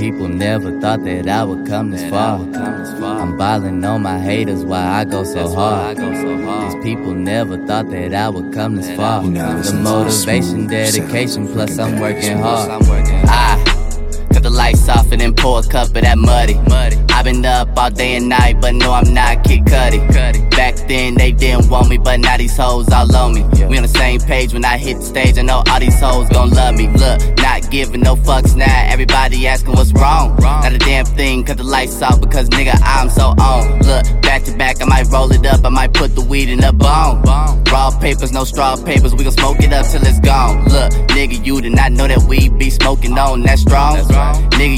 never thought that I would come this far. I'm ballin' on my haters why I go so hard. These people never thought that I would come this far. The motivation, dedication, plus I'm working hard. I cut the lights off pour a cup of that muddy. I've been up all day and night, but no, I'm not Kid Cudi. Back then they didn't want me, but now these hoes all on me. We on the same page when I hit the stage. I know all these hoes gon' love me. Look, not giving no fucks now. Everybody asking what's wrong. Not a damn thing, cut the lights off because nigga I'm so on. Look, back to back, I might roll it up. I might put the weed in the bone. Raw papers, no straw papers. We gon' smoke it up till it's gone. Look, nigga, you did not know that we be smoking on that strong. Nigga, you did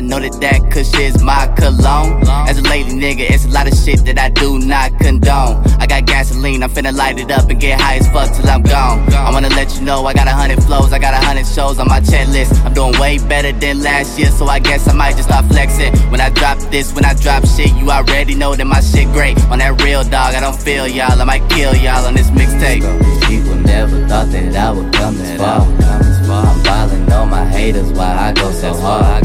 not know that that kush is my cologne. As a lady nigga, it's a lot of shit that I do not condone. I got gasoline, I'm finna light it up and get high as fuck till I'm gone. I wanna let you know I got a hundred flows, I got a hundred shows on my checklist. I'm doing way better than last year, so I guess I might just start flexing. When I drop this, when I drop shit, you already know that my shit great. On that real dog, I don't feel y'all, I might kill y'all on this mixtape. People never thought that I would come this far. I'm ballin' on my haters why I go so hard.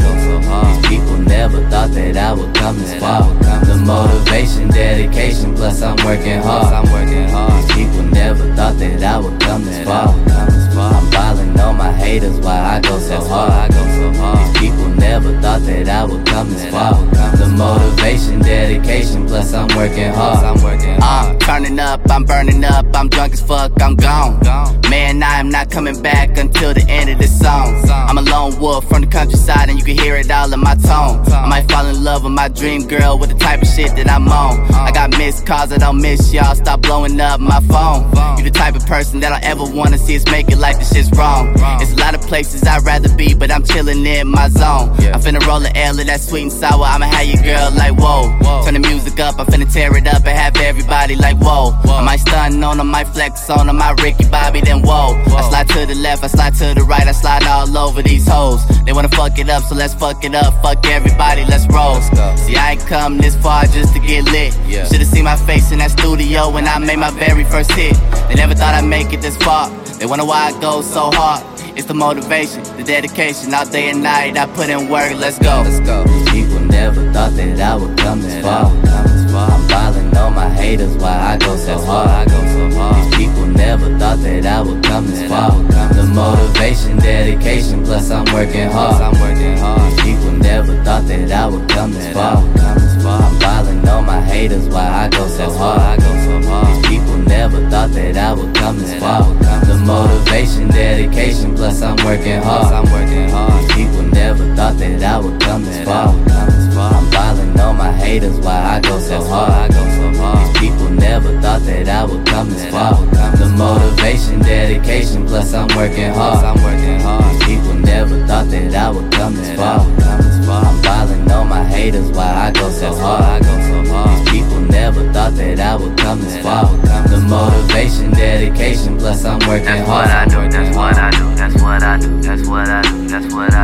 These people never thought that I would come this far. The motivation, dedication, plus I'm working hard. i'm working These people never thought that I would come this far. I'm ballin' on my haters why I go so hard. i go so These people never thought that I would come this far. The motivation, dedication, plus I'm working hard. I'm turning up, I'm burning up, I'm drunk as fuck, I'm gone. Man, I am not coming back until the end of this song. I'm a lone wolf from the countryside, and you can hear it all in my tone. I might fall in love with my dream girl with the type of shit that I'm on. I got missed calls, I don't miss y'all. Stop blowing up my phone. You the type of person that I ever wanna see us make it like this shit's wrong. It's a lot of places I'd rather be, but I'm chilling in my zone. I'm finna roll a L of that sweet and sour. I'ma have your girl like whoa. Turn the music up, I'm finna tear it up and have everybody like whoa. I might stun on them, might flex on them, my Ricky Bobby, then whoa. I slide to the left, I slide to the right, I slide all over these hoes. They wanna fuck it up, so let's fuck it up. Fuck everybody, let's roll. See, I ain't come this far just to get lit. Yeah. Should've seen my face in that studio when I made my very first hit. They never thought I'd make it this far. They wonder why I go so hard. It's the motivation, the dedication, all day and night. I put in work, let's go. Let's go. People never thought that I would come this far. I'm ballin' on my haters why I go so hard. These people never thought that I would come this far. The motivation, dedication, plus I'm working hard. i'm working These people never thought that I would come this far. I'm ballin' on my haters why I go so hard. i go so These people never thought that I would come this far. The motivation, dedication, plus I'm working hard. These that I would come this far. I'm ballin' on my haters why I go so hard. These people never thought that I would come this far. The motivation, dedication, plus I'm working hard. That's what I do, that's what I do, that's what I do, that's what I do, that's what I do.